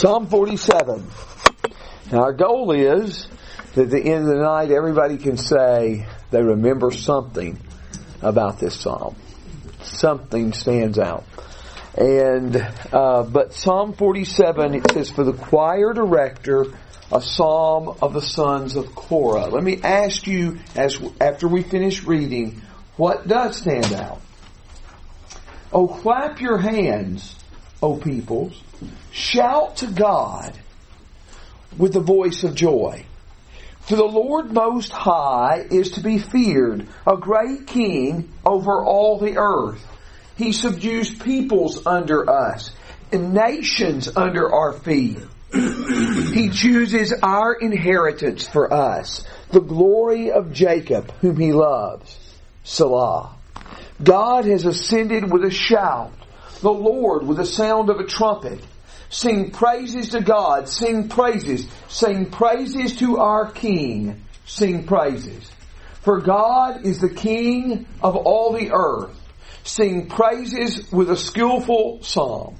Psalm 47. Now our goal is that at the end of the night everybody can say they remember something about this psalm. Something stands out. And, uh, but Psalm 47, it says, for the choir director, a psalm of the sons of Korah. Let me ask you, as after we finish reading, what does stand out? Oh, clap your hands, O peoples. Shout to God with the voice of joy. For the Lord Most High is to be feared, a great king over all the earth. He subdues peoples under us and nations under our feet. he chooses our inheritance for us, the glory of Jacob, whom he loves. Selah. God has ascended with a shout, the Lord with the sound of a trumpet. Sing praises to God, sing praises, sing praises to our King, sing praises. For God is the King of all the earth. Sing praises with a skillful psalm.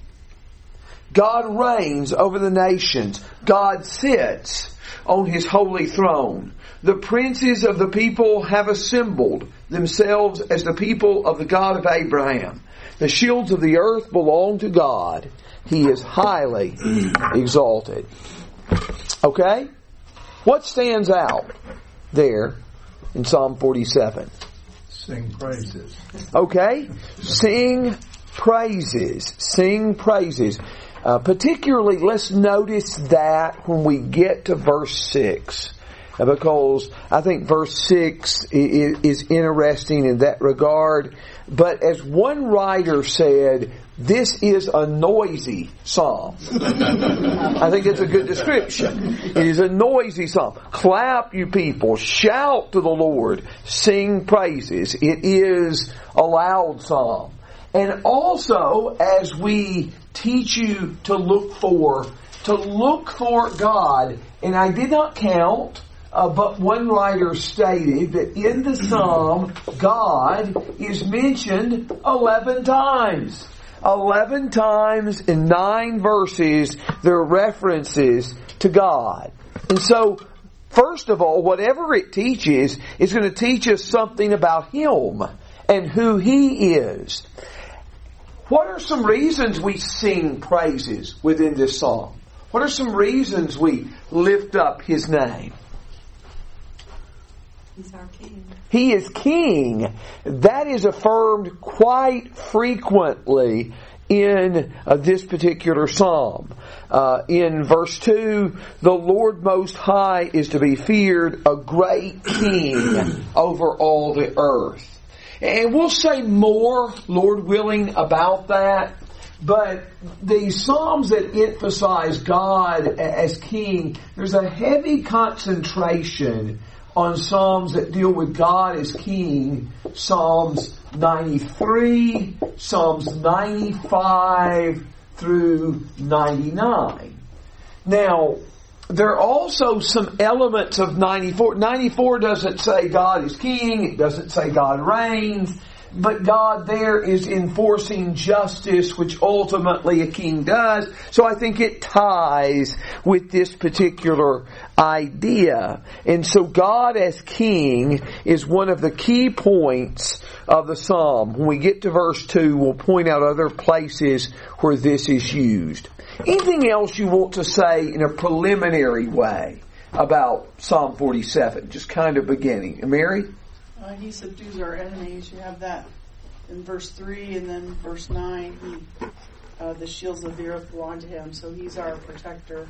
God reigns over the nations. God sits on his holy throne. The princes of the people have assembled themselves as the people of the God of Abraham. The shields of the earth belong to God. He is highly exalted. Okay? What stands out there in Psalm 47? Sing praises. Okay? Sing praises. Sing praises. Uh, particularly, let's notice that when we get to verse 6 uh, because I think verse 6 is, interesting in that regard. But as one writer said, this is a noisy psalm. I think it's a good description. It is a noisy psalm. Clap, you people. Shout to the Lord. Sing praises. It is a loud psalm. And also, as we teach you to look for, to look for God, and I did not count, uh, but one writer stated that in the psalm, God is mentioned 11 times. 11 times in 9 verses, there are references to God. And so, first of all, whatever it teaches is going to teach us something about Him and who He is. What are some reasons we sing praises within this psalm? What are some reasons we lift up His name? He is King. That is affirmed quite frequently in uh, this particular psalm. Uh, in verse 2, the Lord Most High is to be feared, a great King over all the earth. And we'll say more, Lord willing, about that. But the Psalms that emphasize God as King, there's a heavy concentration on Psalms that deal with God as King. Psalms 93, Psalms 95 through 99. Now, there are also some elements of 94. 94 doesn't say God is king, it doesn't say God reigns, but God there is enforcing justice, which ultimately a king does. So I think it ties with this particular idea. And so God as king is one of the key points of the psalm. When we get to verse 2, we'll point out other places where this is used. Anything else you want to say in a preliminary way about Psalm 47? Just kind of beginning. Mary? Uh, he subdues our enemies. You have that in verse 3 and then verse 9. He, uh, the shields of the earth belong to him, so he's our protector.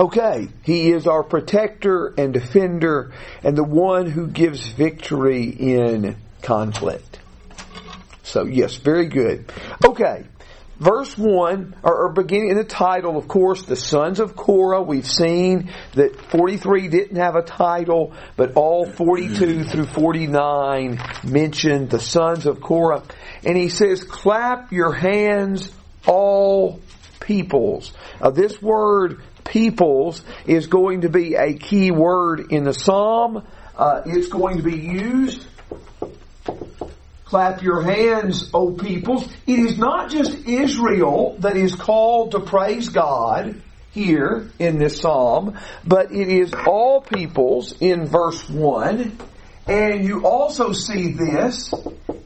Okay, he is our protector and defender and the one who gives victory in conflict. So, yes, very good. Okay, verse 1, or, beginning in the title, of course, the sons of Korah. We've seen that 43 didn't have a title, but all 42 through 49 mentioned the sons of Korah. And he says, clap your hands, all peoples. This word peoples is going to be a key word in the psalm. Uh, it's going to be used Clap your hands, O peoples. It is not just Israel that is called to praise God. here in this psalm, but it is all peoples in verse 1. And you also see this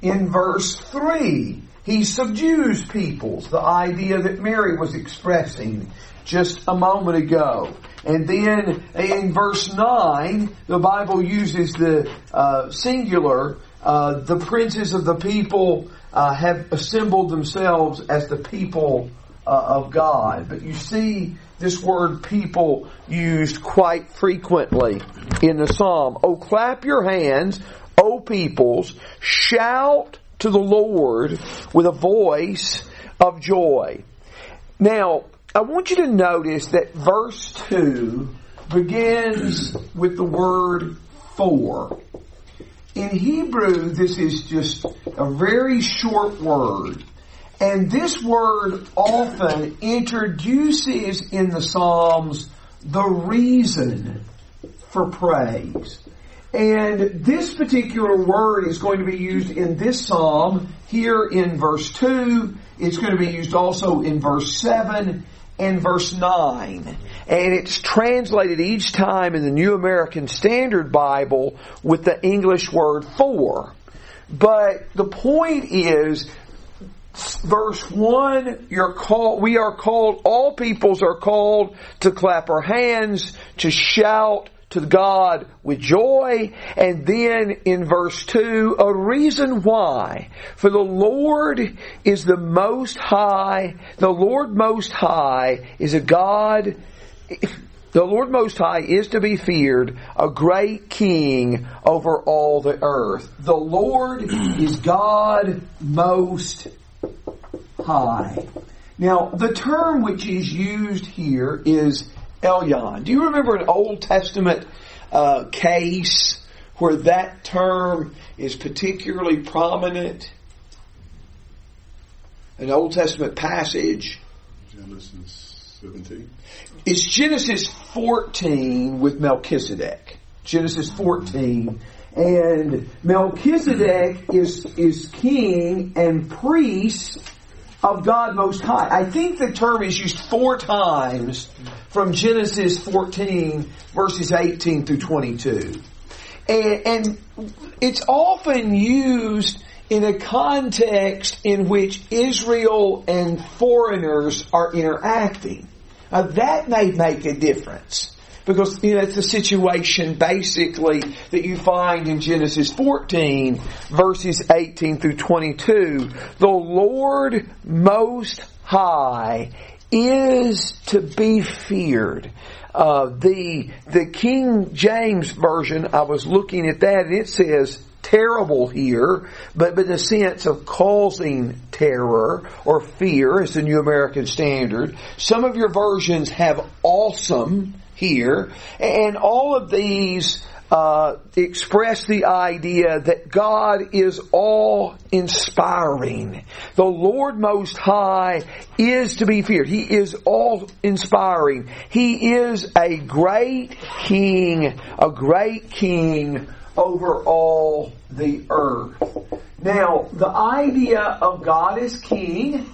in verse 3. He subdues peoples, the idea that Mary was expressing just a moment ago. And then in verse 9, the Bible uses the uh, singular, uh, the princes of the people uh, have assembled themselves as the people uh, of God. But you see this word people used quite frequently in the psalm. Oh, clap your hands, O peoples, shout to the Lord with a voice of joy. Now, I want you to notice that verse 2 begins with the word for. In Hebrew, this is just a very short word. And this word often introduces in the Psalms the reason for praise. And this particular word is going to be used in this psalm here in verse 2. It's going to be used also in verse 7 and verse 9. And it's translated each time in the New American Standard Bible with the English word for. But the point is, verse 1, you're called, we are called, all peoples are called to clap our hands, to shout, to God with joy. And then in verse 2, a reason why. For the Lord is the most high. The Lord most high is a God. The Lord Most High is to be feared, a great king over all the earth. The Lord is God Most High. Now, the term which is used here is Elyon. Do you remember an Old Testament uh, case where that term is particularly prominent? An Old Testament passage. Genesis 17. It's Genesis 14 with Melchizedek. Genesis 14. And Melchizedek is, is king and priest of God Most High. I think the term is used four times from Genesis 14 verses 18 through 22. And, and it's often used in a context in which Israel and foreigners are interacting. That may make a difference. Because you know, it's the situation basically that you find in Genesis 14 verses 18 through 22. The Lord Most High is to be feared. Uh, the the King James version, I was looking at that, and it says terrible here, but, in the sense of causing terror or fear, is the New American Standard. Some of your versions have awesome here, and all of these uh, express the idea that God is all inspiring. The Lord Most High is to be feared. He is all inspiring. He is a great king, a great king over all the earth. Now, the idea of God as king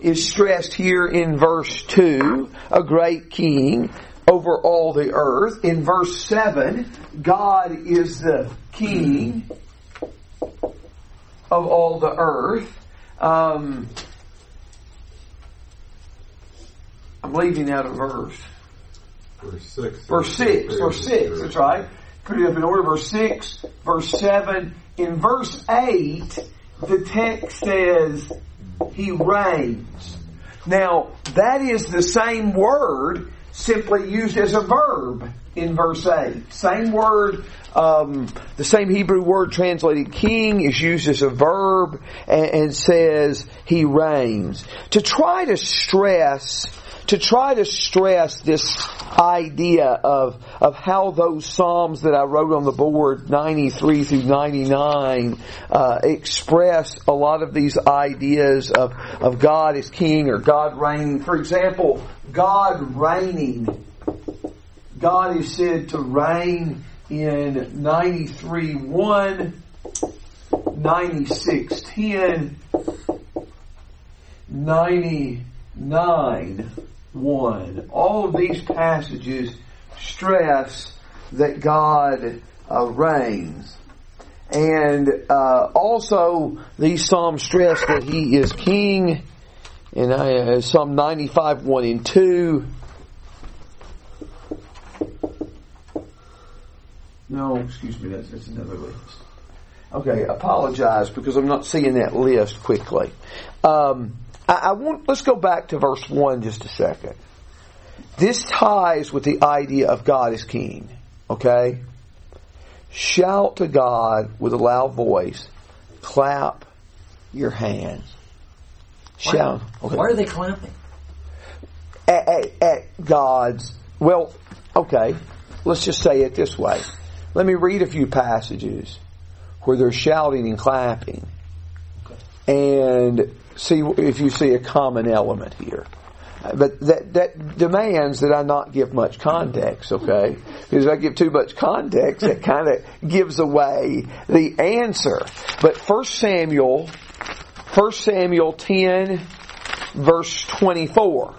is stressed here in verse 2, a great king over all the earth. In verse 7, God is the king of all the earth. Um, I'm leaving out a verse. Verse 6. Verse 6. Verse 6. That's right. Put it up in order. Verse 6. Verse 7. In verse 8, the text says, He reigns. Now, that is the same word simply used as a verb in verse 8. Same word, um, the same Hebrew word translated king is used as a verb and, and says he reigns. To try to stress to try to stress this idea of, of how those Psalms that I wrote on the board, 93 through 99, uh, express a lot of these ideas of, of God as king or God reigning. For example, God reigning. God is said to reign in 93 1, 96 10, 99 1. All of these passages stress that God uh, reigns. And uh, also, these Psalms stress that He is King. In uh, Psalm 95, 1 and 2. No, excuse me, that's, that's another list. Okay, apologize because I'm not seeing that list quickly. Um, I, I want, let's go back to verse 1 just a second. This ties with the idea of God as King. Okay? Shout to God with a loud voice. Clap your hands. Shout. Okay. Why are they clapping? At, at, at God's, well, okay, let's just say it this way. Let me read a few passages where they're shouting and clapping. And see if you see a common element here. But that, that demands that I not give much context, okay? Because if I give too much context, it kind of gives away the answer. But 1 Samuel, 1 Samuel 10, verse 24.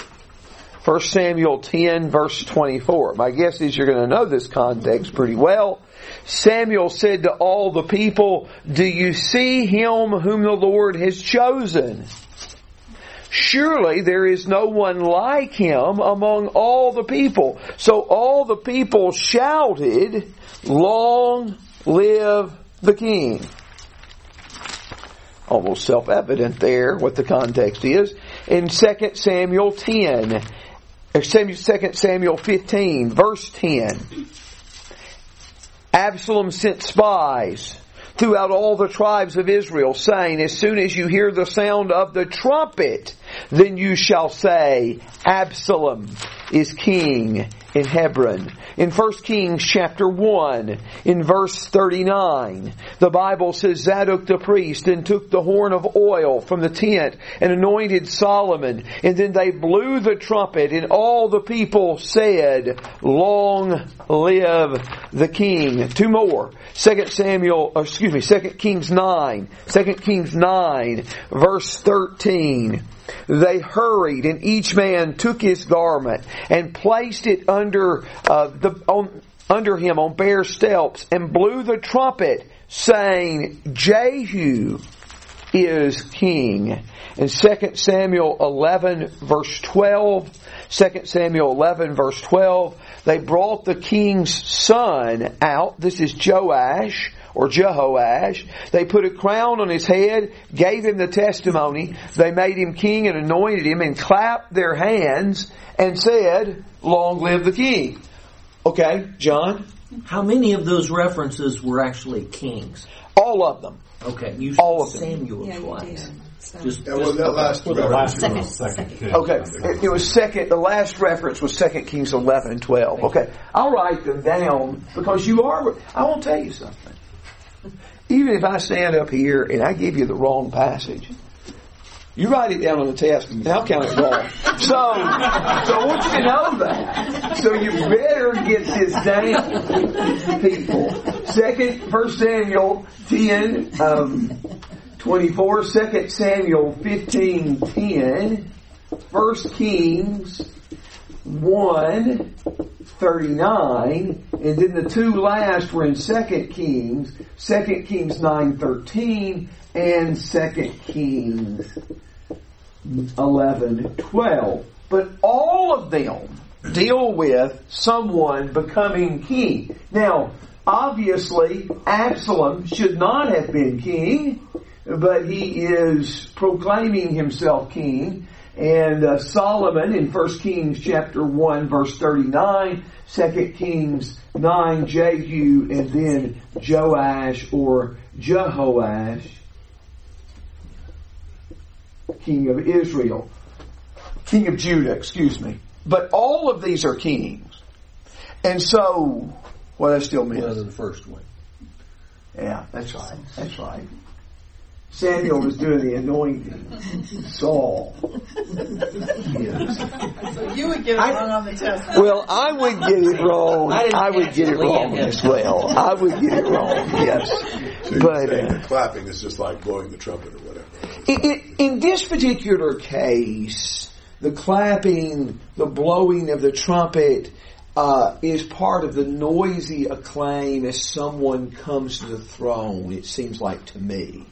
1 Samuel 10 verse 24. My guess is you're going to know this context pretty well. Samuel said to all the people, Do you see him whom the Lord has chosen? Surely there is no one like him among all the people. So all the people shouted, Long live the king. Almost self-evident there what the context is. In 2 Samuel 10, 2 Samuel 15, verse 10. Absalom sent spies throughout all the tribes of Israel, saying, As soon as you hear the sound of the trumpet, then you shall say, Absalom is king in Hebron. In 1 Kings chapter 1, in verse 39, the Bible says Zadok the priest and took the horn of oil from the tent and anointed Solomon, and then they blew the trumpet, and all the people said, Long live the king. Two more. 2 Samuel, excuse me, 2 Kings 9, 2 Kings 9, verse 13. They hurried, and each man took his garment and placed it under uh, the on, under him on bare stilts, and blew the trumpet, saying, "Jehu is king." In 2 Samuel 11 verse 12, 2 Samuel 11 verse 12, they brought the king's son out. This is Joash or Jehoash. They put a crown on his head, gave him the testimony. They made him king and anointed him and clapped their hands and said, Long live the king. Okay, John? How many of those references were actually kings? All of them. Okay, you all of them. Samuel yeah, twice. Just, that was that last, the last second, second Okay, it, it, was second. The last reference was Second Kings eleven and twelve. Okay, I'll write them down because you are. I won't tell you something. Even if I stand up here and I give you the wrong passage, you write it down on the test, and I'll count it wrong. So, so I want you to know that. So you better get this down, people. Second, First Samuel ten um, twenty four. Second Samuel fifteen ten. First Kings one 39, and then the two last were in 2 Kings, 2 Kings 9.13 and 2 Kings 11.12. But all of them deal with someone becoming king. Now, obviously, Absalom should not have been king, but he is proclaiming himself king. And uh, Solomon in 1 Kings chapter 1 verse 39, 2 Kings 9, Jehu, and then Joash or Jehoash, king of Israel, king of Judah, excuse me. But all of these are kings. And so, what I still miss? the first one. Yeah, that's right. That's right. Samuel was doing the anointing. Saul. Yes. So you would get it wrong on the test. Well, I would get it wrong. I, I would get it wrong as well. I would get it wrong. Yes. So but uh, clapping is just like blowing the trumpet or whatever. In, in, in this particular case, the clapping, the blowing of the trumpet uh, is part of the noisy acclaim as someone comes to the throne. It seems like to me.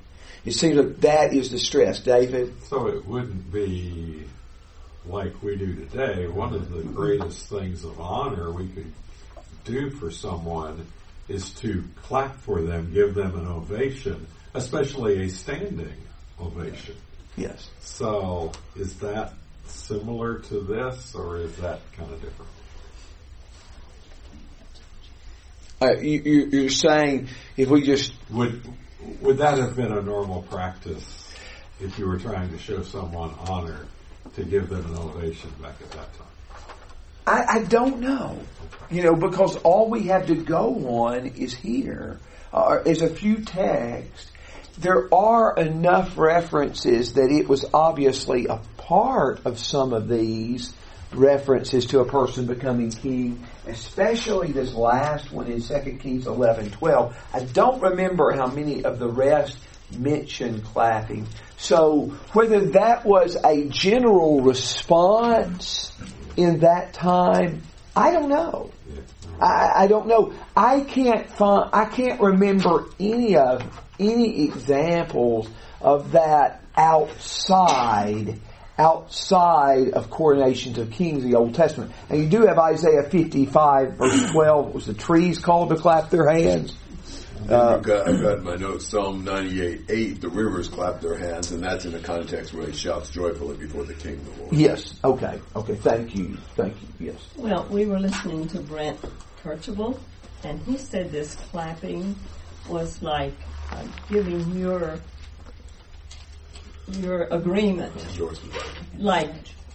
It seems like that is the stress, David. So it wouldn't be like we do today. One of the greatest things of honor we could do for someone is to clap for them, give them an ovation, especially a standing ovation. Yes. So is that similar to this, or is that kind of different? Uh, you, you- you're saying if we just Would would that have been a normal practice if you were trying to show someone honor to give them an ovation back at that time? I, I don't know. You know, because all we have to go on is here, uh, is a few texts. There are enough references that it was obviously a part of some of these references to a person becoming king, especially this last one in 2 Kings 11, 12. I don't remember how many of the rest mention clapping. So whether that was a general response in that time, I don't know. I, I don't know. I can't find. I can't remember any of any examples of that outside outside of coronations of kings in the Old Testament. And you do have Isaiah 55 verse 12. Was the trees called to clap their hands? I've, got, I've got in my notes Psalm 98, 8, the rivers clap their hands, and that's in the context where he shouts joyfully before the king, the Lord. Yes. Okay. Okay. Thank you. Thank you. Yes. Well, we were listening to Brent Kercheville, and he said this clapping was like uh, giving your your agreement, George like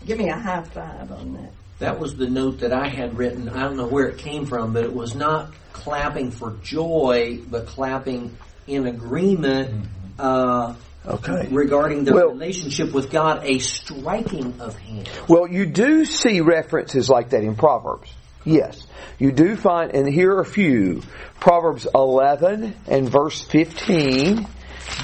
give me a high five on that. That was the note that I had written. I don't know where it came from, but it was not clapping for joy, but clapping in agreement uh, Okay. regarding the Well- relationship with God, a striking of hands. Well, you do see references like that in Proverbs. Yes. You do find, and here are a few. Proverbs 11 and verse 15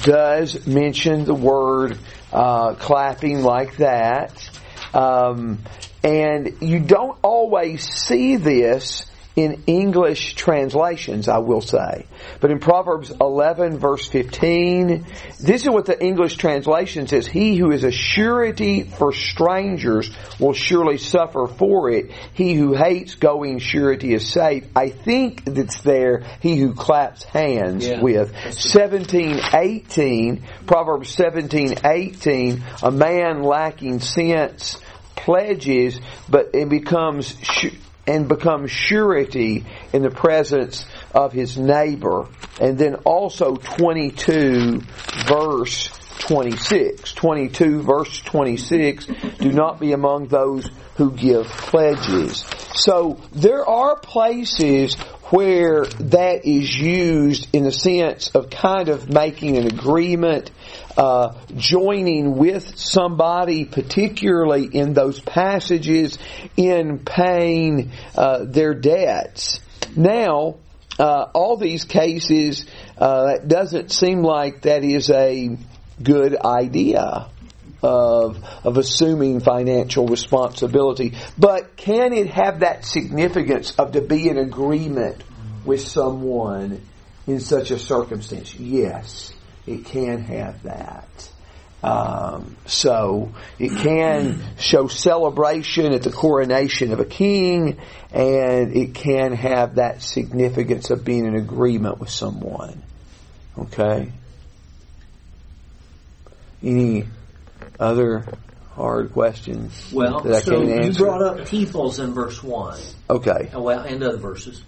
does mention the word uh, clapping like that. Um, and you don't always see this in English translations, I will say. But in Proverbs 11 verse 15, this is what the English translation says. He who is a surety for strangers will surely suffer for it. He who hates going surety is safe. I think that's there, he who claps hands Yeah. with. 17, 18, Proverbs 17, 18, a man lacking sense pledges, but it becomes su- and become surety in the presence of his neighbor. And then also 22 verse 26. 22 verse 26, do not be among those who give pledges. So there are places where that is used in the sense of kind of making an agreement, uh, joining with somebody, particularly in those passages, in paying uh, their debts. Now, uh, all these cases, uh, it doesn't seem like that is a good idea of of assuming financial responsibility. But can it have that significance of to be in agreement with someone in such a circumstance? Yes, it can have that. Um, so it can show celebration at the coronation of a king, and it can have that significance of being in agreement with someone. Okay. Any other hard questions Well, that I so can't you brought up peoples in verse 1. Okay. Oh, well, and other verses.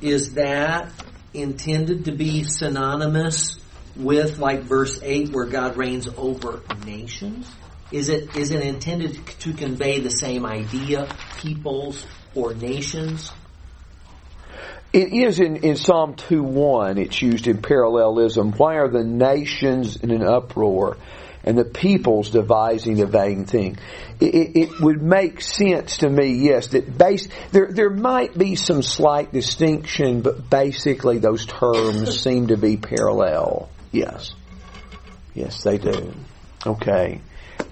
Is that intended to be synonymous with like verse 8 where God reigns over nations? Is it is it intended to convey the same idea, peoples or nations? It is in, in Psalm 2.1, it's used in parallelism. Why are the nations in an uproar and the peoples devising a vain thing? It, it, it would make sense to me, yes, that base, there, there might be some slight distinction, but basically those terms seem to be parallel. Yes. Yes, they do. Okay.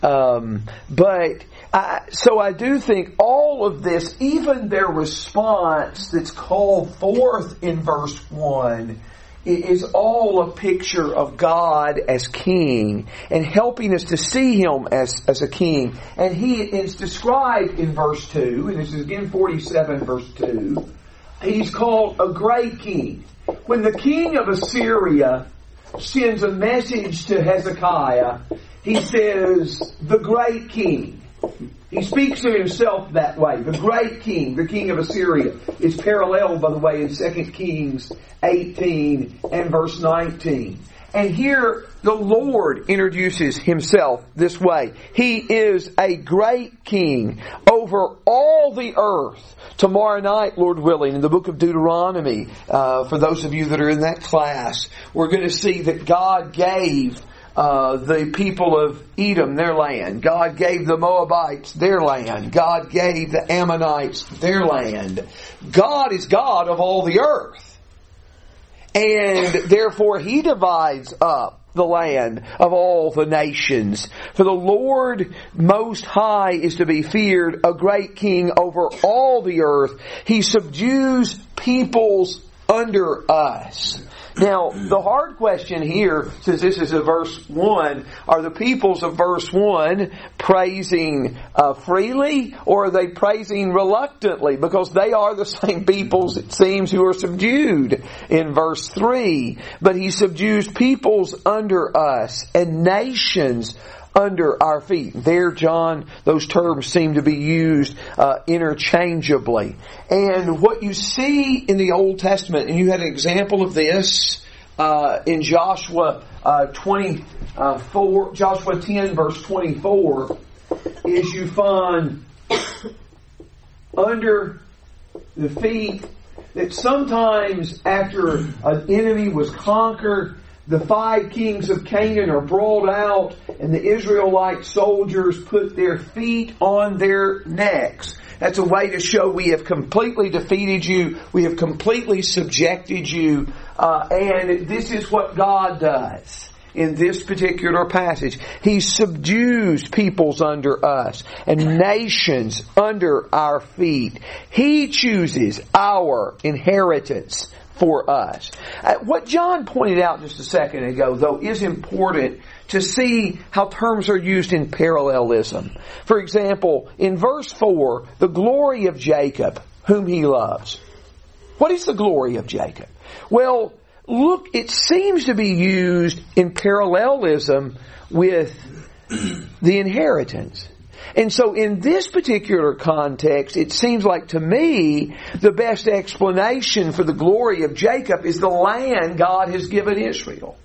Um, but I, so I do think all of this, even their response that's called forth in verse 1, is all a picture of God as king and helping us to see him as, as a king. And he is described in verse 2, and this is again 47 verse 2. He's called a great king. When the king of Assyria sends a message to Hezekiah, he says, the great king. He speaks of himself that way. The great king, the king of Assyria, is paralleled, by the way, in 2 Kings 18 and verse 19. And here the Lord introduces himself this way. He is a great king over all the earth. Tomorrow night, Lord willing, in the book of Deuteronomy, uh, for those of you that are in that class, we're going to see that God gave uh, the people of Edom their land. God gave the Moabites their land. God gave the Ammonites their land. God is God of all the earth. And therefore He divides up the land of all the nations. For the Lord Most High is to be feared, a great king over all the earth. He subdues peoples under us. Now, the hard question here, since this is a verse 1, are the peoples of verse 1 praising uh, freely or are they praising reluctantly? Because they are the same peoples, it seems, who are subdued in verse 3. But he subdues peoples under us and nations under our feet. There, John, those terms seem to be used uh, interchangeably. And what you see in the Old Testament, and you had an example of this uh, in Joshua uh, 24, Joshua 10 verse 24, is you find under the feet that sometimes after an enemy was conquered, the five kings of Canaan are brought out and the Israelite soldiers put their feet on their necks. That's a way to show we have completely defeated you, we have completely subjected you, uh, and this is what God does in this particular passage. He subdues peoples under us and nations under our feet. He chooses our inheritance for us. Uh, what John pointed out just a second ago, though, is important to see how terms are used in parallelism. For example, in verse 4, the glory of Jacob, whom he loves. What is the glory of Jacob? Well, look, it seems to be used in parallelism with the inheritance. And so in this particular context, it seems like to me, the best explanation for the glory of Jacob is the land God has given Israel.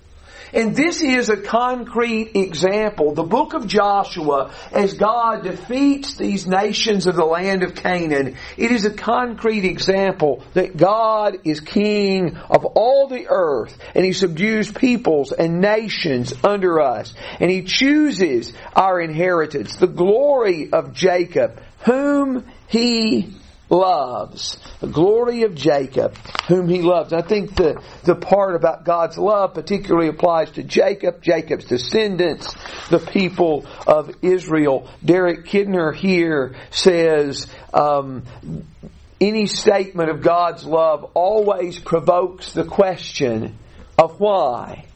And this is a concrete example. The book of Joshua, as God defeats these nations of the land of Canaan, it is a concrete example that God is king of all the earth and he subdues peoples and nations under us. And he chooses our inheritance, the glory of Jacob, whom he loves. The glory of Jacob, whom he loves. I think the, the part about God's love particularly applies to Jacob, Jacob's descendants, the people of Israel. Derek Kidner here says, um, any statement of God's love always provokes the question of why,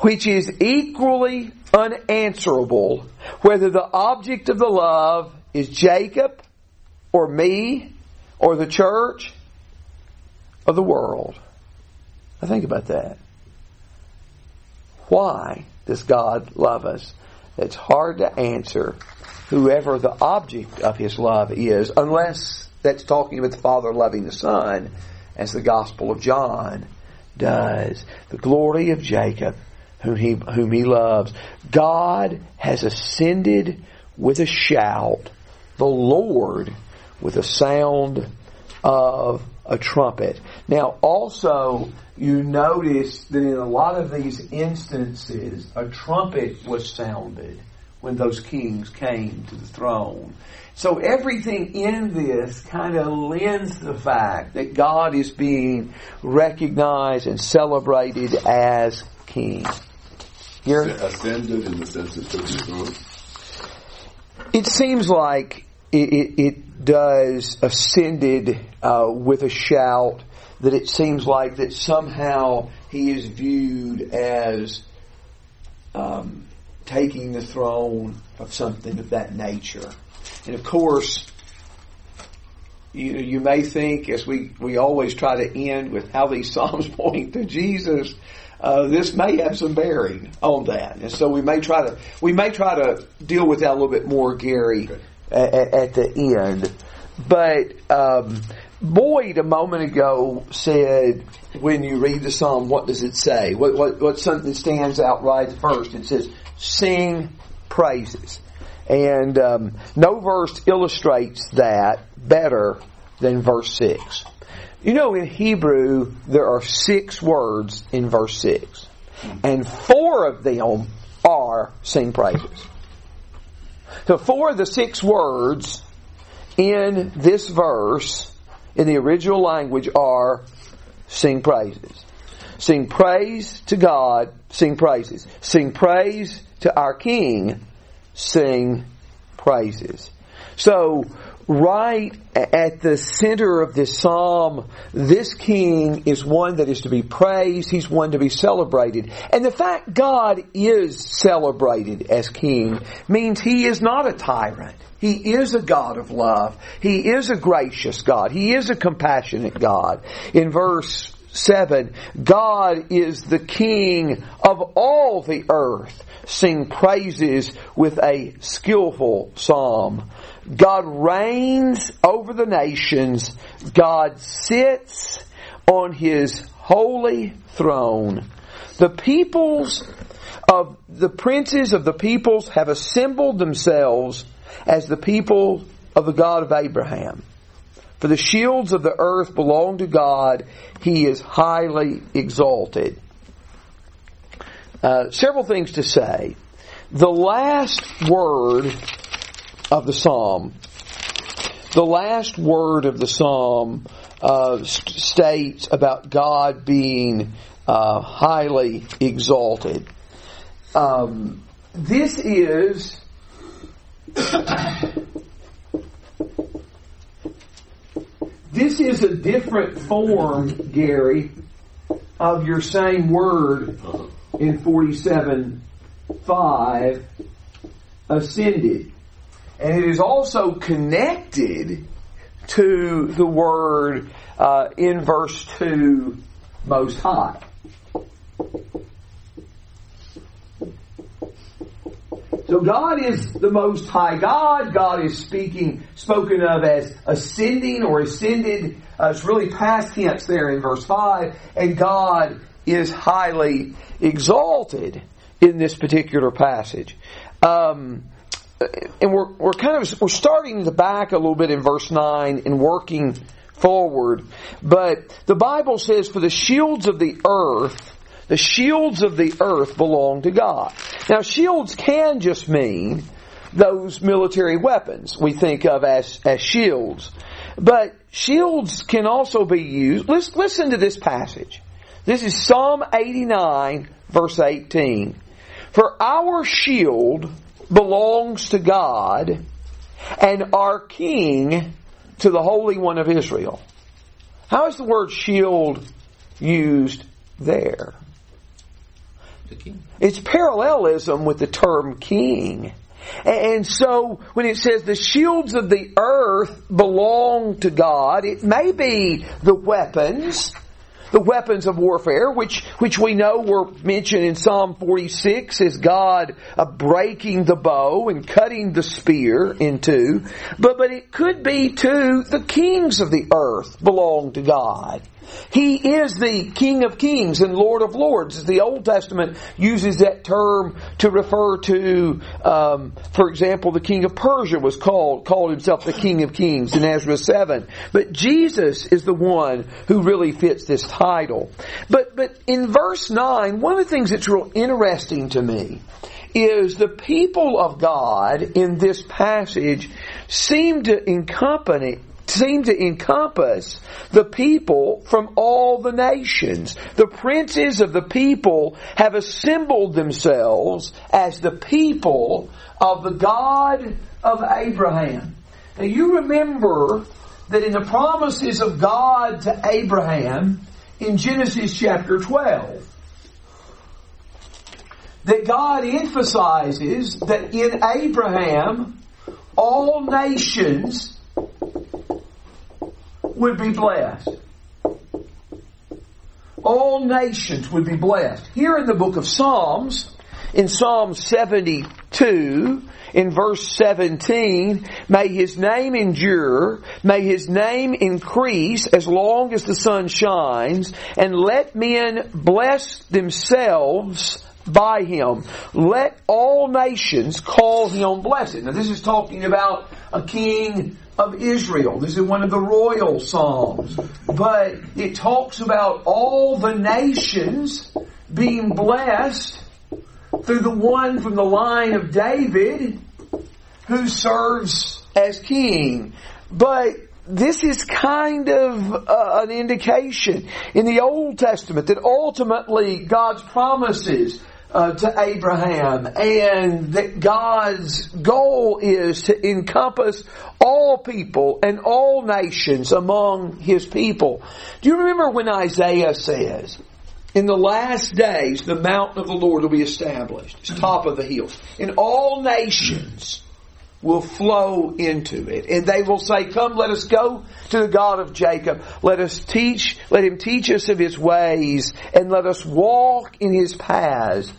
which is equally unanswerable whether the object of the love is Jacob or me or the church or the world. Now think about that. Why does God love us? It's hard to answer whoever the object of his love is, unless that's talking about the Father loving the Son, as the Gospel of John does. The glory of Jacob, whom he, whom he loves. God has ascended with a shout. The Lord with a sound of a trumpet. Now, also, you notice that in a lot of these instances, a trumpet was sounded when those kings came to the throne. So everything in this kind of lends the fact that God is being recognized and celebrated as king. Here? Ascended in the sense of took the throne? it seems like it, it, it does ascended uh, with a shout. That it seems like that somehow he is viewed as um, taking the throne of something of that nature. And of course, you, you may think, as we, we always try to end with how these Psalms point to Jesus, uh, this may have some bearing on that. And so we may try to, we may try to deal with that a little bit more, Gary, at, at, the end. But, um, Boyd a moment ago said, when you read the psalm, what does it say? What, what, what something stands out right first? It says, sing praises. And um, no verse illustrates that better than verse 6. You know, in Hebrew, there are six words in verse 6. And four of them are sing praises. So four of the six words in this verse, in the original language, are sing praises. Sing praise to God, sing praises. Sing praise to our King, sing praises. So, right at the center of this psalm, this king is one that is to be praised. He's one to be celebrated. And the fact God is celebrated as king means he is not a tyrant. He is a God of love. He is a gracious God. He is a compassionate God. In verse 7, God is the King of all the earth. Sing praises with a skillful psalm. God reigns over the nations. God sits on his holy throne. The peoples of the princes of the peoples have assembled themselves as the people of the God of Abraham. For the shields of the earth belong to God. He is highly exalted. Uh, several things to say. The last word of the psalm, the last word of the psalm uh, st- states about God being uh, highly exalted. Um, this is this is a different form, Gary, of your same word in 47 5 ascended. And it is also connected to the word uh, in verse 2 most high. So God is the most high God. God is speaking, spoken of as ascending or ascended. Uh, it's really past tense there in verse 5. And God is highly exalted in this particular passage. Um, and we're, we're kind of, we're starting the back a little bit in verse 9 and working forward. But the Bible says, for the shields of the earth, the shields of the earth belong to God. Now shields can just mean those military weapons we think of as, as shields. But shields can also be used. Let's listen to this passage. This is Psalm 89 verse 18. For our shield belongs to God and our king to the Holy One of Israel. How is the word shield used there? It's parallelism with the term king. And so when it says the shields of the earth belong to God, it may be the weapons the weapons of warfare, which, which we know were mentioned in Psalm 46 as God uh, breaking the bow and cutting the spear in two. But, but it could be too, the kings of the earth belong to God. He is the King of Kings and Lord of Lords. The Old Testament uses that term to refer to, um, for example, the King of Persia was called called himself the King of Kings in Ezra seven. But Jesus is the one who really fits this title. But but in verse nine, one of the things that's real interesting to me is the people of God in this passage seem to encompany seem to encompass the people from all the nations. The princes of the people have assembled themselves as the people of the God of Abraham. Now you remember that in the promises of God to Abraham in Genesis chapter 12, that God emphasizes that in Abraham all nations would be blessed. All nations would be blessed. Here in the book of Psalms, in Psalm 72, in verse 17, may his name endure, may his name increase as long as the sun shines, and let men bless themselves by him. Let all nations call him blessed. Now this is talking about a king of Israel. This is one of the royal psalms. But it talks about all the nations being blessed through the one from the line of David who serves as king. But this is kind of uh, an indication in the Old Testament that ultimately God's promises uh, to Abraham and that God's goal is to encompass all people and all nations among His people. Do you remember when Isaiah says, in the last days, the mountain of the Lord will be established. It's top of the hills. And all nations will flow into it. And they will say, come, let us go to the God of Jacob. Let us teach, let him teach us of his ways and let us walk in his paths.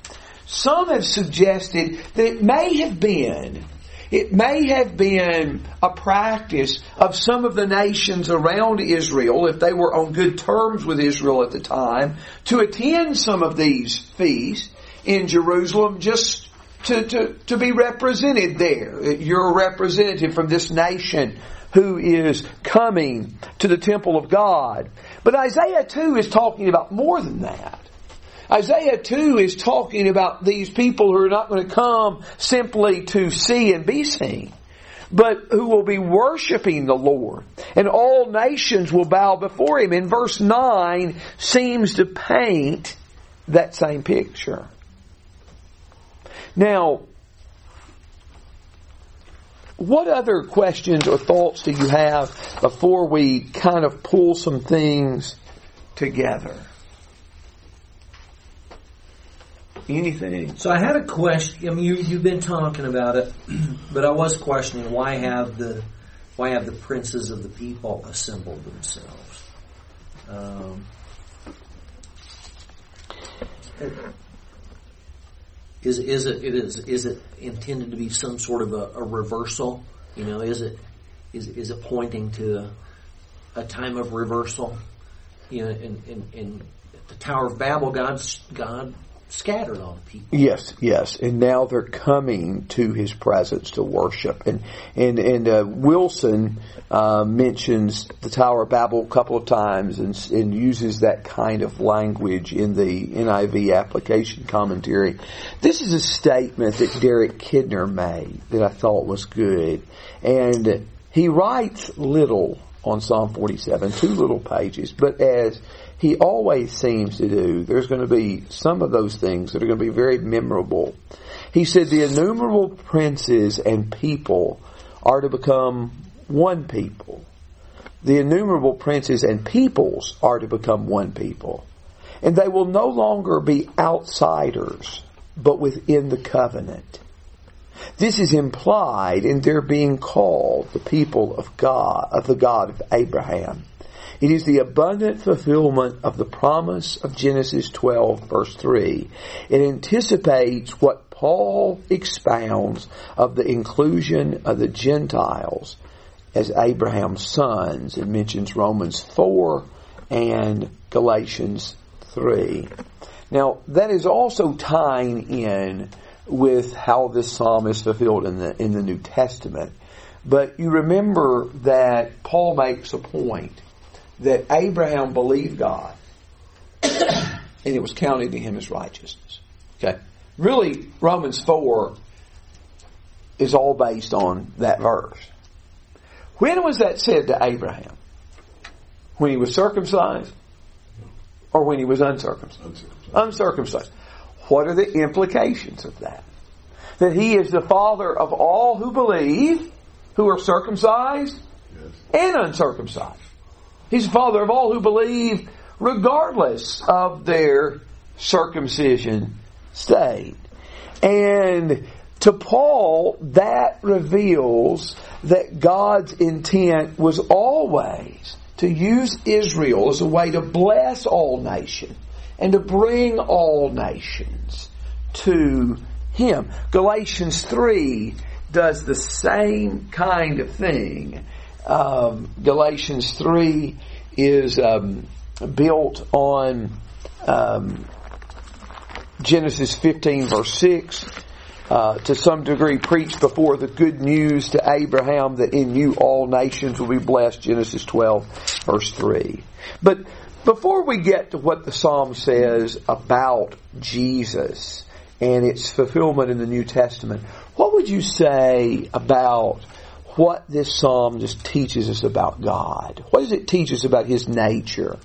Some have suggested that it may have been it may have been a practice of some of the nations around Israel, if they were on good terms with Israel at the time, to attend some of these feasts in Jerusalem just to, to, to be represented there. You're a representative from this nation who is coming to the temple of God. But Isaiah 2 is talking about more than that. Isaiah 2 is talking about these people who are not going to come simply to see and be seen, but who will be worshiping the Lord. And all nations will bow before Him. And verse 9 seems to paint that same picture. Now, what other questions or thoughts do you have before we kind of pull some things together? Anything? So I had a question. I mean, you, you've been talking about it, but I was questioning why have the why have the princes of the people assembled themselves? Um, is is it, it is is it intended to be some sort of a, a reversal? You know, is it is is it pointing to a, a time of reversal? You know, in, in, in the Tower of Babel, God's God scattered on people. Yes, yes, and now they're coming to His presence to worship. And and and uh, Wilson uh, mentions the Tower of Babel a couple of times and, and uses that kind of language in the NIV application commentary. This is a statement that Derek Kidner made that I thought was good, and he writes little on Psalm 47, two little pages, but as he always seems to do, there's going to be some of those things that are going to be very memorable. He said the innumerable princes and people are to become one people. The innumerable princes and peoples are to become one people. And they will no longer be outsiders, but within the covenant. This is implied in their being called the people of God, of the God of Abraham. It is the abundant fulfillment of the promise of Genesis 12 verse 3. It anticipates what Paul expounds of the inclusion of the Gentiles as Abraham's sons and mentions Romans 4 and Galatians 3. Now, that is also tying in with how this psalm is fulfilled in the, in the New Testament. But you remember that Paul makes a point that Abraham believed God and it was counted to him as righteousness. Okay? Really, Romans 4 is all based on that verse. When was that said to Abraham? When he was circumcised? Or when he was uncircumcised? Uncircumcised. Uncircumcised. What are the implications of that? That he is the father of all who believe, who are circumcised Yes. and uncircumcised. He's the father of all who believe regardless of their circumcision state. And to Paul, that reveals that God's intent was always to use Israel as a way to bless all nations and to bring all nations to Him. Galatians 3 does the same kind of thing. Um, Galatians 3 is um, built on um, Genesis 15 verse 6, uh, to some degree preached before the good news to Abraham that in you all nations will be blessed, Genesis 12 verse 3. But before we get to what the Psalm says about Jesus and its fulfillment in the New Testament, what would you say about what this Psalm just teaches us about God? What does it teach us about His nature?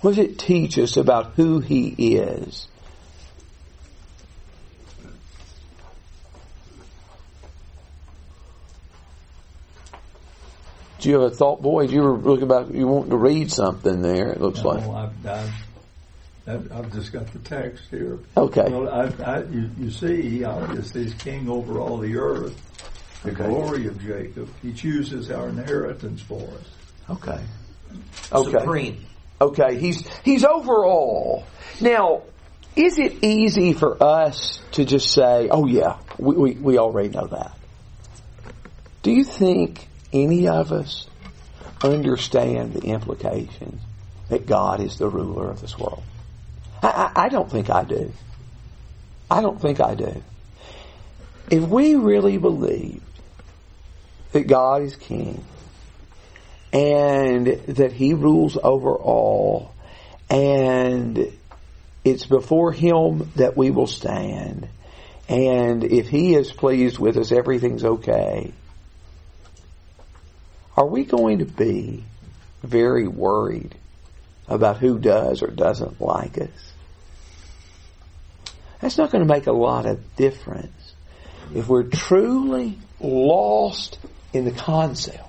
What does it teach us about who He is? Do you have a thought, boy? You were looking about you wanting to read something there. It looks No, like I've, I've, I've, I've just got the text here. okay. Well, I, I, you, you see, obviously, he's king over all the earth, the Okay. glory of Jacob. He chooses our inheritance for us. Okay. Okay. Supreme. Okay. He's he's overall. Now, is it easy for us to just say, "Oh yeah, we we, we already know that"? Do you think any of us understand the implications that God is the ruler of this world? I, I, I don't think I do. I don't think I do. If we really believed that God is king and that he rules over all and it's before him that we will stand. And if he is pleased with us everything's okay. Are we going to be very worried about who does or doesn't like us? That's not going to make a lot of difference. If we're truly lost in the concept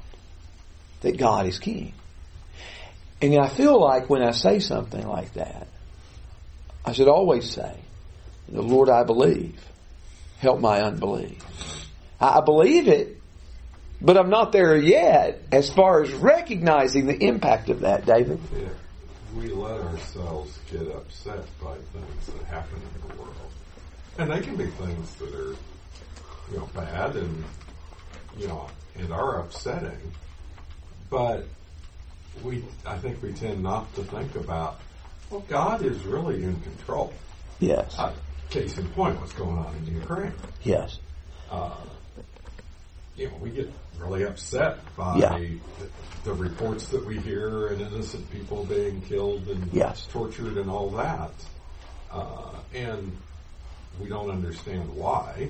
that God is king. And I feel like when I say something like that, I should always say, the Lord I believe, help my unbelief. I believe it, but I'm not there yet as far as recognizing the impact of that, David. We let ourselves get upset by things that happen in the world, and they can be things that are, you know, bad and, you know, and are upsetting, but we, I think we tend not to think about, well, God is really in control. Yes. Uh, case in point, what's going on in Ukraine. Yes. Uh, you know, we get really upset by Yeah. the, the reports that we hear and innocent people being killed and Yes. tortured and all that. Uh, and we don't understand why.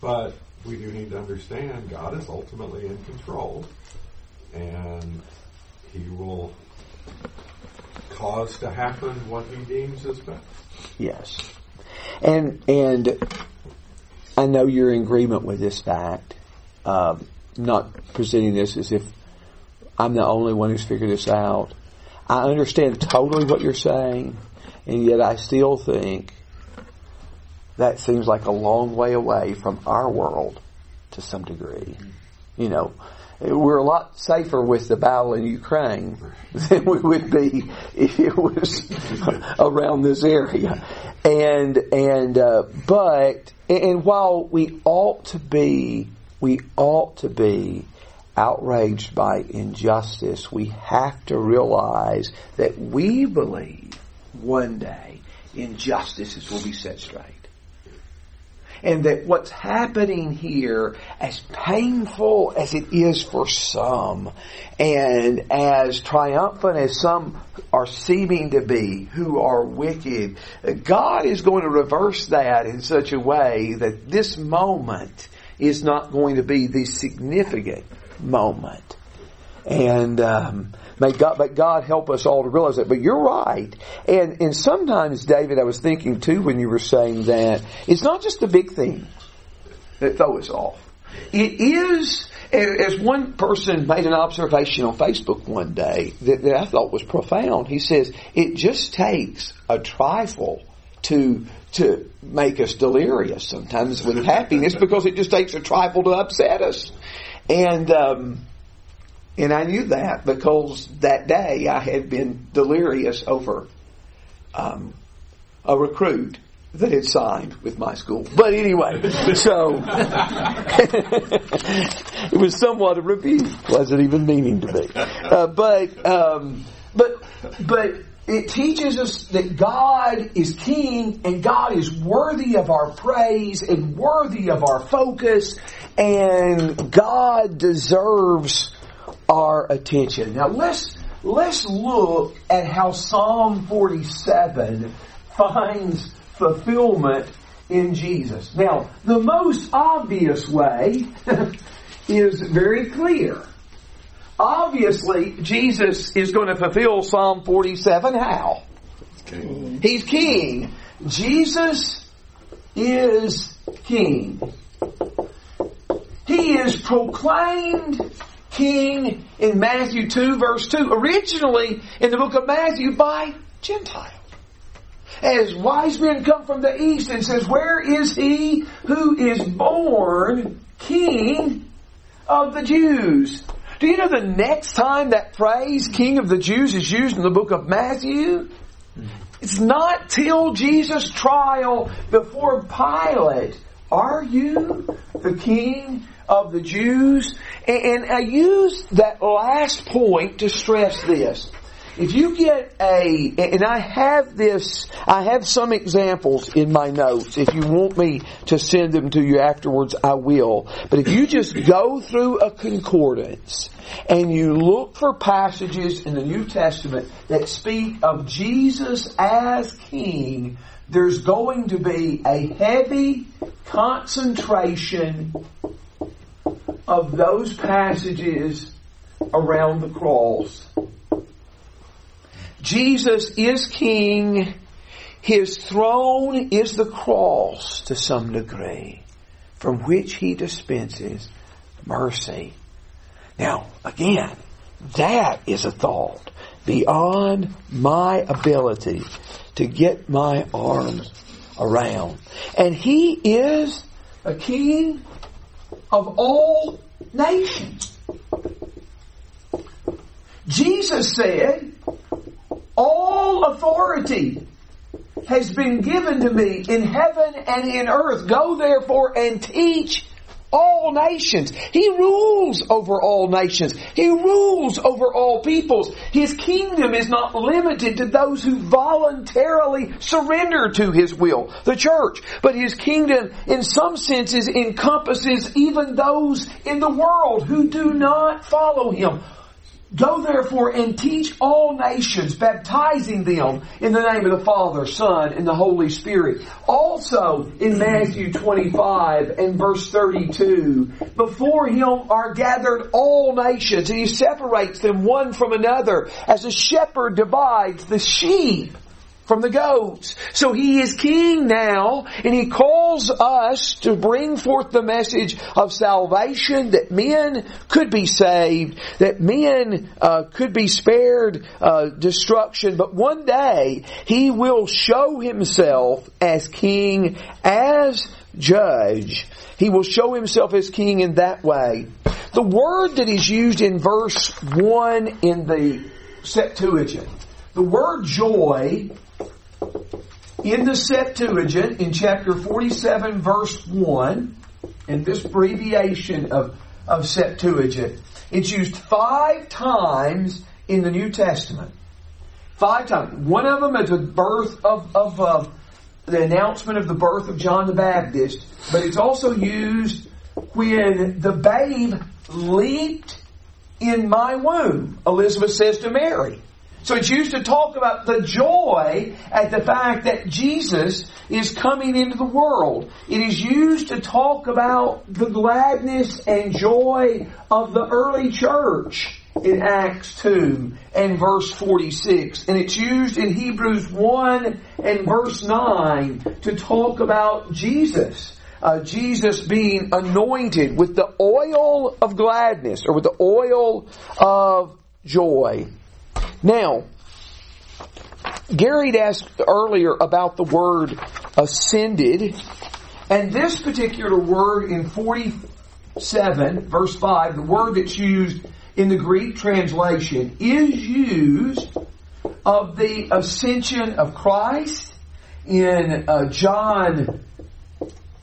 But we do need to understand God is ultimately in control and He will cause to happen what He deems is best. Yes. And and I know you're in agreement with this fact. Um, not presenting this as if I'm the only one who's figured this out. I understand totally what you're saying, and yet I still think that seems like a long way away from our world to some degree. You know, we're a lot safer with the battle in Ukraine than we would be if it was around this area. And and uh, but and while we ought to be we ought to be outraged by injustice, we have to realize that we believe one day injustices will be set straight and that what's happening here, as painful as it is for some, and as triumphant as some are seeming to be who are wicked, God is going to reverse that in such a way that this moment is not going to be the significant moment. And um, may God, but God help us all to realize that. But you're right. And and sometimes, David, I was thinking too when you were saying that it's not just the big things that throw us off. It is, as one person made an observation on Facebook one day that, that I thought was profound. He says it just takes a trifle to to make us delirious sometimes with happiness because it just takes a trifle to upset us. And um, and I knew that because that day I had been delirious over um, a recruit that had signed with my school. But anyway, so it was somewhat a rebuke. Wasn't even meaning to be. Uh, but um, but but it teaches us that God is king and God is worthy of our praise and worthy of our focus and God deserves our attention. Now let's let's look at how Psalm 47 finds fulfillment in Jesus. Now, the most obvious way is very clear. Obviously, Jesus is going to fulfill Psalm 47. How? King. He's king. Jesus is king. He is proclaimed king in Matthew 2 verse 2, originally in the book of Matthew by Gentiles. As wise men come from the east and says, where is he who is born king of the Jews? Do you know the next time that phrase, King of the Jews, is used in the book of Matthew? It's not till Jesus' trial before Pilate. Are you the King of the Jews? And I use that last point to stress this. If you get a, and I have this, I have some examples in my notes. If you want me to send them to you afterwards, I will. But if you just go through a concordance and you look for passages in the New Testament that speak of Jesus as King, there's going to be a heavy concentration of those passages around the cross. Jesus is king. His throne is the cross to some degree from which he dispenses mercy. Now, again, that is a thought beyond my ability to get my arms around. And he is a king of all nations. Jesus said, all authority has been given to me in heaven and in earth. Go therefore and teach all nations. He rules over all nations. He rules over all peoples. His kingdom is not limited to those who voluntarily surrender to His will, the church. But His kingdom in some senses encompasses even those in the world who do not follow Him. Go therefore and teach all nations, baptizing them in the name of the Father, Son, and the Holy Spirit. Also in Matthew 25 and verse 32, before him are gathered all nations, and he separates them one from another as a shepherd divides the sheep from the goats. So he is king now, and he calls us to bring forth the message of salvation that men could be saved, that men uh, could be spared uh, destruction, but one day he will show himself as king, as judge. He will show himself as king in that way. The word that is used in verse 1 in the Septuagint, the word joy in the Septuagint, in chapter 47, verse 1, in this abbreviation of, of Septuagint, it's used five times in the New Testament. Five times. One of them is the birth of, of uh, the announcement of the birth of John the Baptist, but it's also used when the babe leaped in my womb, Elizabeth says to Mary. So it's used to talk about the joy at the fact that Jesus is coming into the world. It is used to talk about the gladness and joy of the early church in Acts 2 and verse 46. And it's used in Hebrews 1 and verse 9 to talk about Jesus. Uh, Jesus being anointed with the oil of gladness or with the oil of joy. Now, Gary had asked earlier about the word ascended, and this particular word in 47, verse 5, the word that's used in the Greek translation is used of the ascension of Christ in uh, John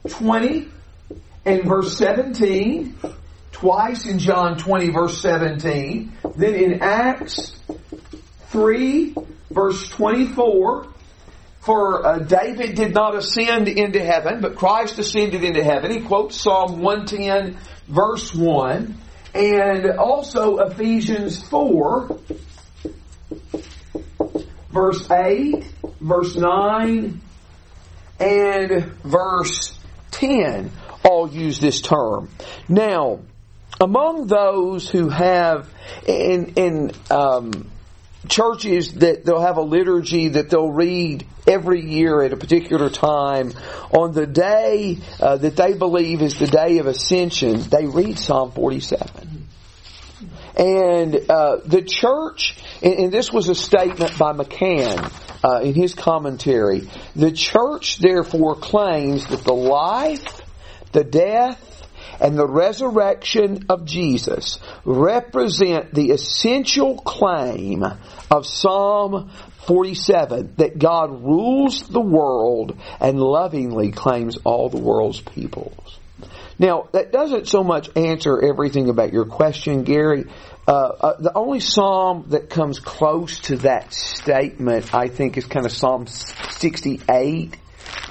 20 and verse 17, twice in John 20 verse 17, then in Acts 3 verse 24, for uh, David did not ascend into heaven, but Christ ascended into heaven. He quotes Psalm 110 verse 1 and also Ephesians 4 verse 8, verse 9, and verse 10 all use this term. Now, among those who have in in um, churches that they'll have a liturgy that they'll read every year at a particular time on the day uh, that they believe is the day of ascension, they read Psalm 47. And uh, the church, and, and, this was a statement by McCann uh, in his commentary, the church therefore claims that the life, the death, and the resurrection of Jesus represent the essential claim of Psalm 47 that God rules the world and lovingly claims all the world's peoples. Now, that doesn't so much answer everything about your question, Gary. Uh, uh, the only psalm that comes close to that statement, I think, is kind of Psalm 68,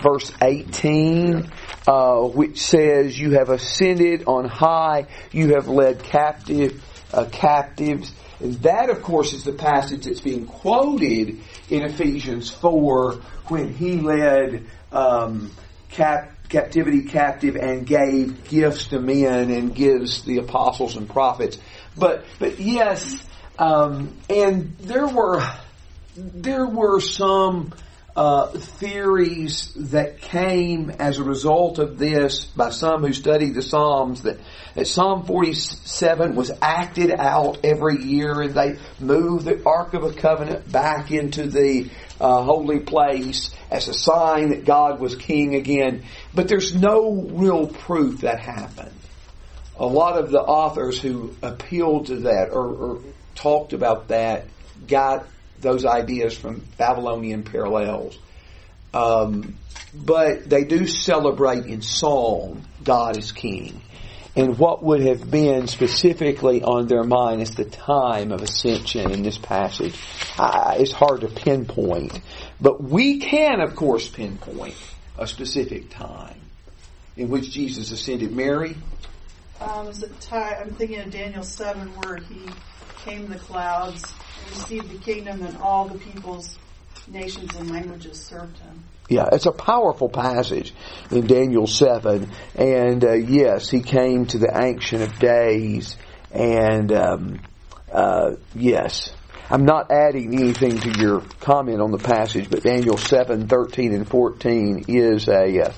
verse 18, uh, which says, "You have ascended on high; you have led captive uh, captives." And that, of course, is the passage that's being quoted in Ephesians 4 when he led um, cap, captivity captive and gave gifts to men and gives the apostles and prophets. But but yes, um, and there were there were some uh, theories that came as a result of this by some who studied the Psalms that, that Psalm 47 was acted out every year and they moved the Ark of the Covenant back into the uh, holy place as a sign that God was king again. But there's no real proof that happened. A lot of the authors who appealed to that or, or talked about that got those ideas from Babylonian parallels. Um, but they do celebrate in song God is King. And what would have been specifically on their mind is the time of ascension in this passage. Uh, it's hard to pinpoint. But we can, of course, pinpoint a specific time in which Jesus ascended. Mary? Um, is it ty- I'm thinking of Daniel 7 where he came the clouds received the kingdom and all the peoples, nations, and languages served him. Yeah, it's a powerful passage in Daniel 7. And uh, yes, he came to the Ancient of Days. And um, uh, yes, I'm not adding anything to your comment on the passage, but Daniel 7, 13, and 14 is a. Uh,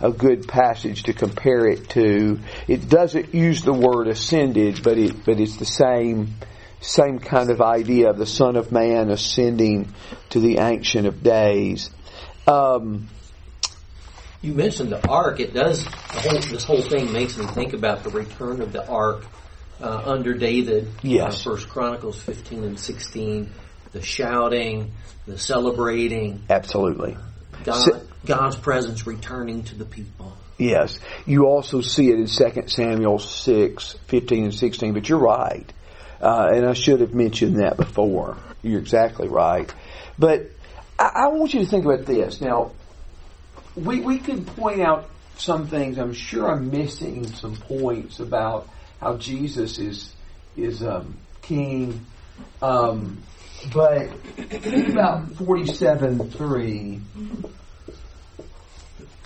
a good passage to compare it to. It doesn't use the word ascended, but it but it's the same same kind of idea of the Son of Man ascending to the Ancient of Days. Um, you mentioned the ark. It does. Whole, this whole thing makes me think about the return of the ark uh, under David. Yes. Uh, First Chronicles fifteen and sixteen. The shouting, the celebrating. Absolutely. God, God's presence returning to the people. Yes. You also see it in 2 Samuel 6, 15 and 16, but you're right. Uh, and I should have mentioned that before. You're exactly right. But I, I want you to think about this. Now, we, we could point out some things. I'm sure I'm missing some points about how Jesus is is um, king. Um, But think about 47 3.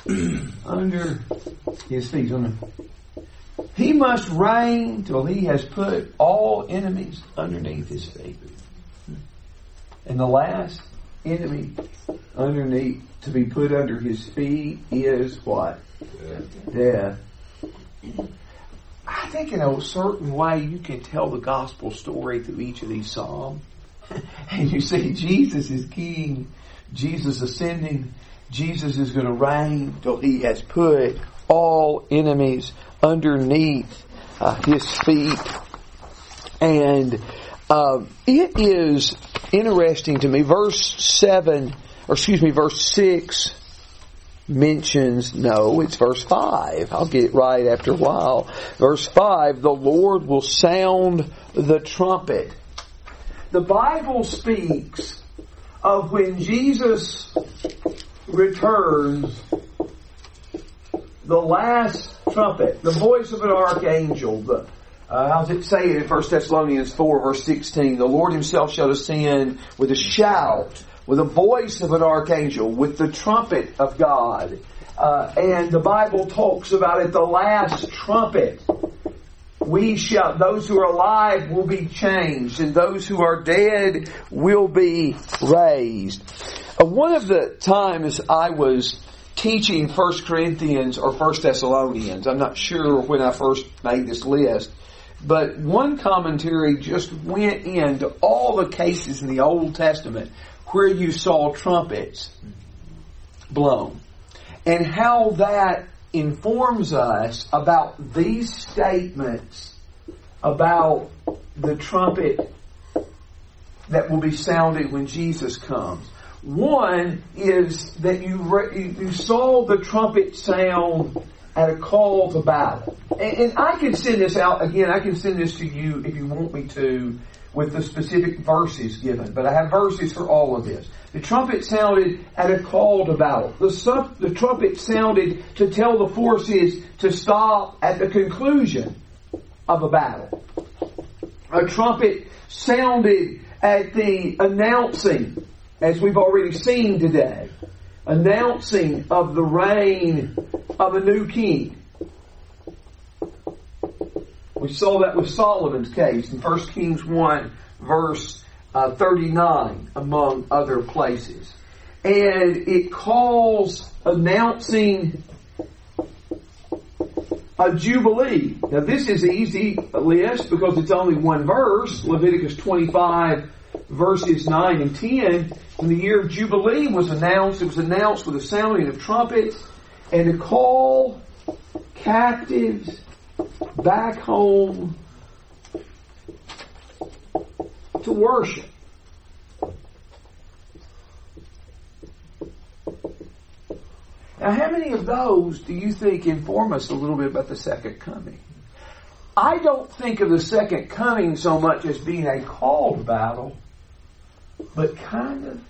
Under his feet. Under, he must reign till he has put all enemies underneath his feet. And the last enemy underneath to be put under his feet is what? Death. I think in a certain way you can tell the gospel story through each of these psalms. and you see Jesus is king, Jesus ascending, Jesus is going to reign till he has put all enemies underneath uh, his feet. And uh, it is interesting to me. Verse 7, or excuse me, verse 6 mentions, no, it's verse 5. I'll get it right after a while. Verse 5, the Lord will sound the trumpet. The Bible speaks of when Jesus returns, the last trumpet, the voice of an archangel, the, uh, how's it say it in 1 Thessalonians 4 verse 16? The Lord himself shall descend with a shout, with the voice of an archangel, with the trumpet of God. Uh, and the Bible talks about it, the last trumpet. We shall, those who are alive will be changed, and those who are dead will be raised. Uh, one of the times I was teaching First Corinthians or First Thessalonians, I'm not sure when I first made this list, but one commentary just went into all the cases in the Old Testament where you saw trumpets blown and how that informs us about these statements about the trumpet that will be sounded when Jesus comes. One is that you, re- you saw the trumpet sound at a call to battle. And, and, I can send this out again. I can send this to you if you want me to with the specific verses given. But I have verses for all of this. The trumpet sounded at a call to battle. The, the trumpet sounded to tell the forces to stop at the conclusion of a battle. A trumpet sounded at the announcing, as we've already seen today, announcing of the reign of a new king. We saw that with Solomon's case in 1 Kings 1 verse uh, 39 among other places. And it calls announcing a jubilee. Now this is easy list because it's only one verse, Leviticus 25 verses 9 and 10. When the year of Jubilee was announced, it was announced with the sounding of trumpets and to call captives back home to worship. Now, how many of those do you think inform us a little bit about the second coming? I don't think of the second coming so much as being a called battle, but kind of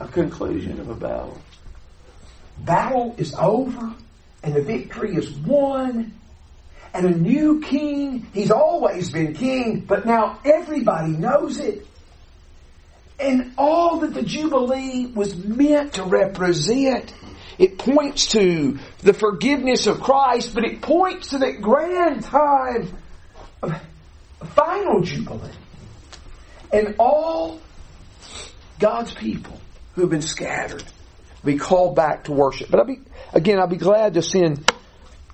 a conclusion of a battle. Battle is over, and the victory is won, and a new king. He's always been king, but now everybody knows it. And all that the Jubilee was meant to represent, it points to the forgiveness of Christ, but it points to that grand time of final Jubilee. And all God's people who have been scattered be called back to worship. But I'll be, again, I'll be glad to send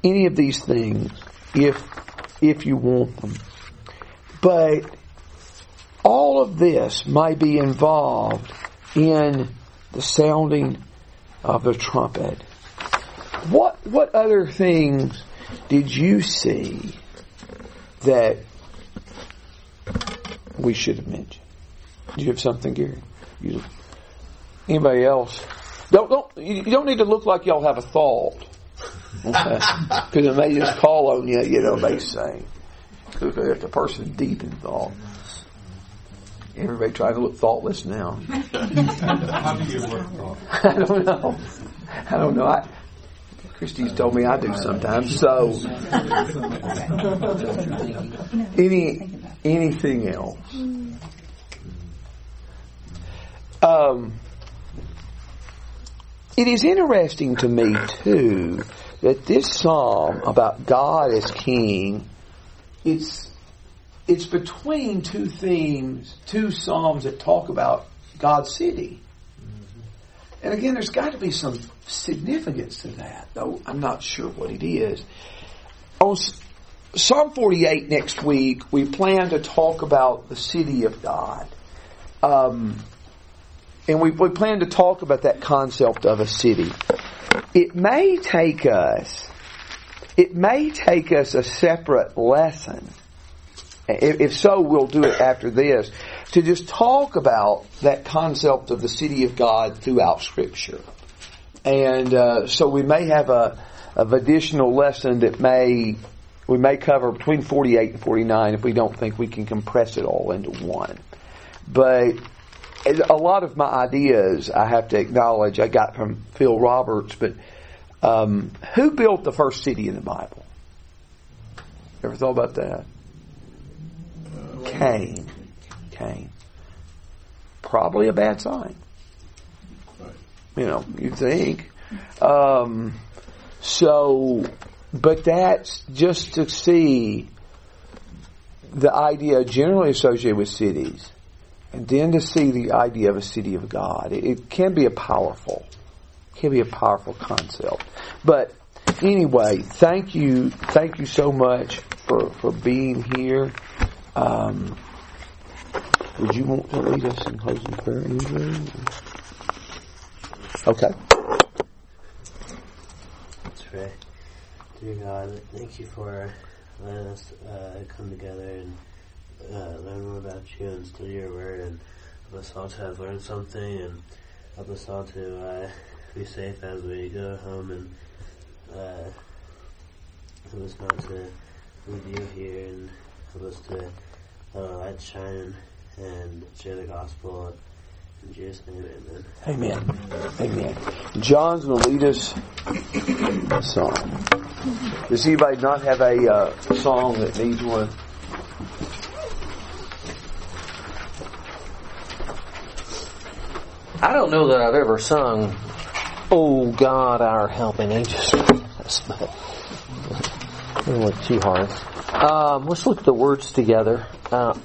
any of these things if if you want them. But all of this may be involved in the sounding of the trumpet. What what other things did you see that we should have mentioned? Do you have something, Gary? You, anybody else? Don't don't you don't need to look like y'all have a thought. Because it may just call on you, you know, they say. If the person's deep in thought. Everybody trying to look thoughtless now. How do you work? I don't know. I don't know. I, Christy's told me I do sometimes. So, any anything else? Um, it is interesting to me too that this psalm about God as King, it's it's between two themes, two psalms that talk about God's city. And again, there's got to be some significance to that, though I'm not sure what it is. On Psalm 48 next week, we plan to talk about the city of God. Um, and we, we plan to talk about that concept of a city. It may take us, it may take us a separate lesson. If, if so, we'll do it after this to just talk about that concept of the city of God throughout Scripture. And uh, so we may have a additional lesson that may we may cover between 48 and 49 if we don't think we can compress it all into one. But a lot of my ideas, I have to acknowledge, I got from Phil Roberts. But um, who built the first city in the Bible? Ever thought about that? Cain. Cain. Probably a bad sign. You know, you think. Um, so, but that's just to see the idea generally associated with cities, and then to see the idea of a city of God. It, can be a powerful, can be a powerful concept. But anyway, thank you, thank you so much for for being here. Um, would you want to lead us in closing prayer, Andrew? Okay. Let's pray. Dear God, thank you for letting us uh, come together and uh, learn more about you and study your word and help us all to have learned something and help us all to uh, be safe as we go home and uh, help us not to leave you here and help us to let our light shine and share the gospel. In Jesus' name, amen. Amen. Amen. John's going to lead us a song. Does anybody not have a uh, song that needs one? I don't know that I've ever sung "Oh God, Our Helping Angels," look too hard. Um, let's look at the words together. Uh,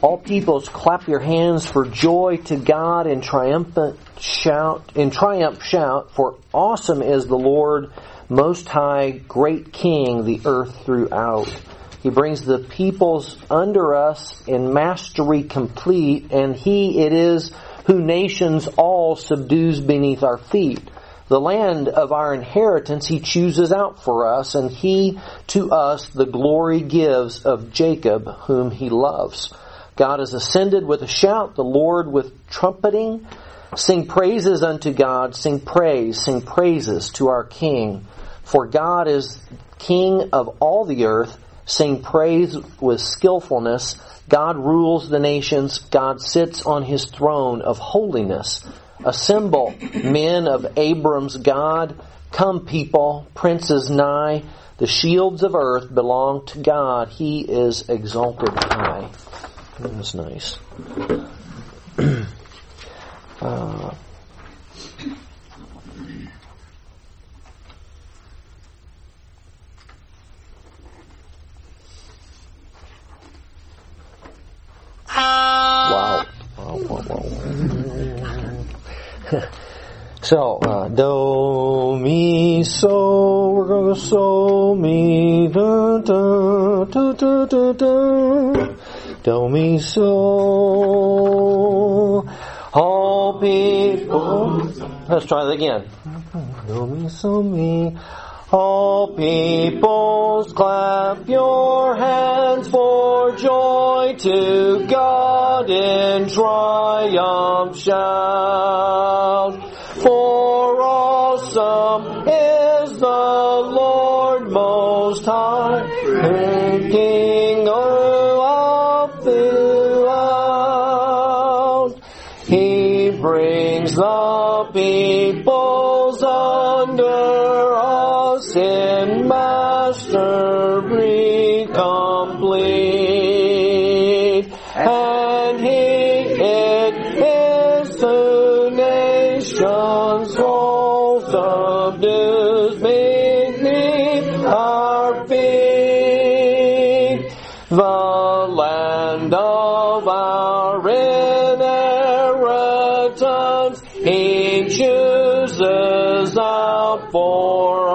all peoples, clap your hands for joy to God in triumphant shout, in triumph shout, for awesome is the Lord, most high, great King, the earth throughout. He brings the peoples under us in mastery complete, and He it is who nations all subdues beneath our feet. The land of our inheritance He chooses out for us, and He to us the glory gives of Jacob, whom He loves. God has ascended with a shout, the Lord with trumpeting. Sing praises unto God, sing praise, sing praises to our King. For God is King of all the earth. Sing praise with skillfulness. God rules the nations. God sits on his throne of holiness. Assemble, men of Abram's God. Come, people, princes nigh. The shields of earth belong to God. He is exalted high. That was nice. uh, wow. So, uh, do, mi, so, we're gonna so, mi, da, da, da, da, da, da. Do mi so all people. Let's try that again. Do mi so mi. All peoples clap your hands for joy to God in triumph shout. For awesome is the Lord most high, and King of throughout. He brings the peoples The land of our inheritance. He chooses out for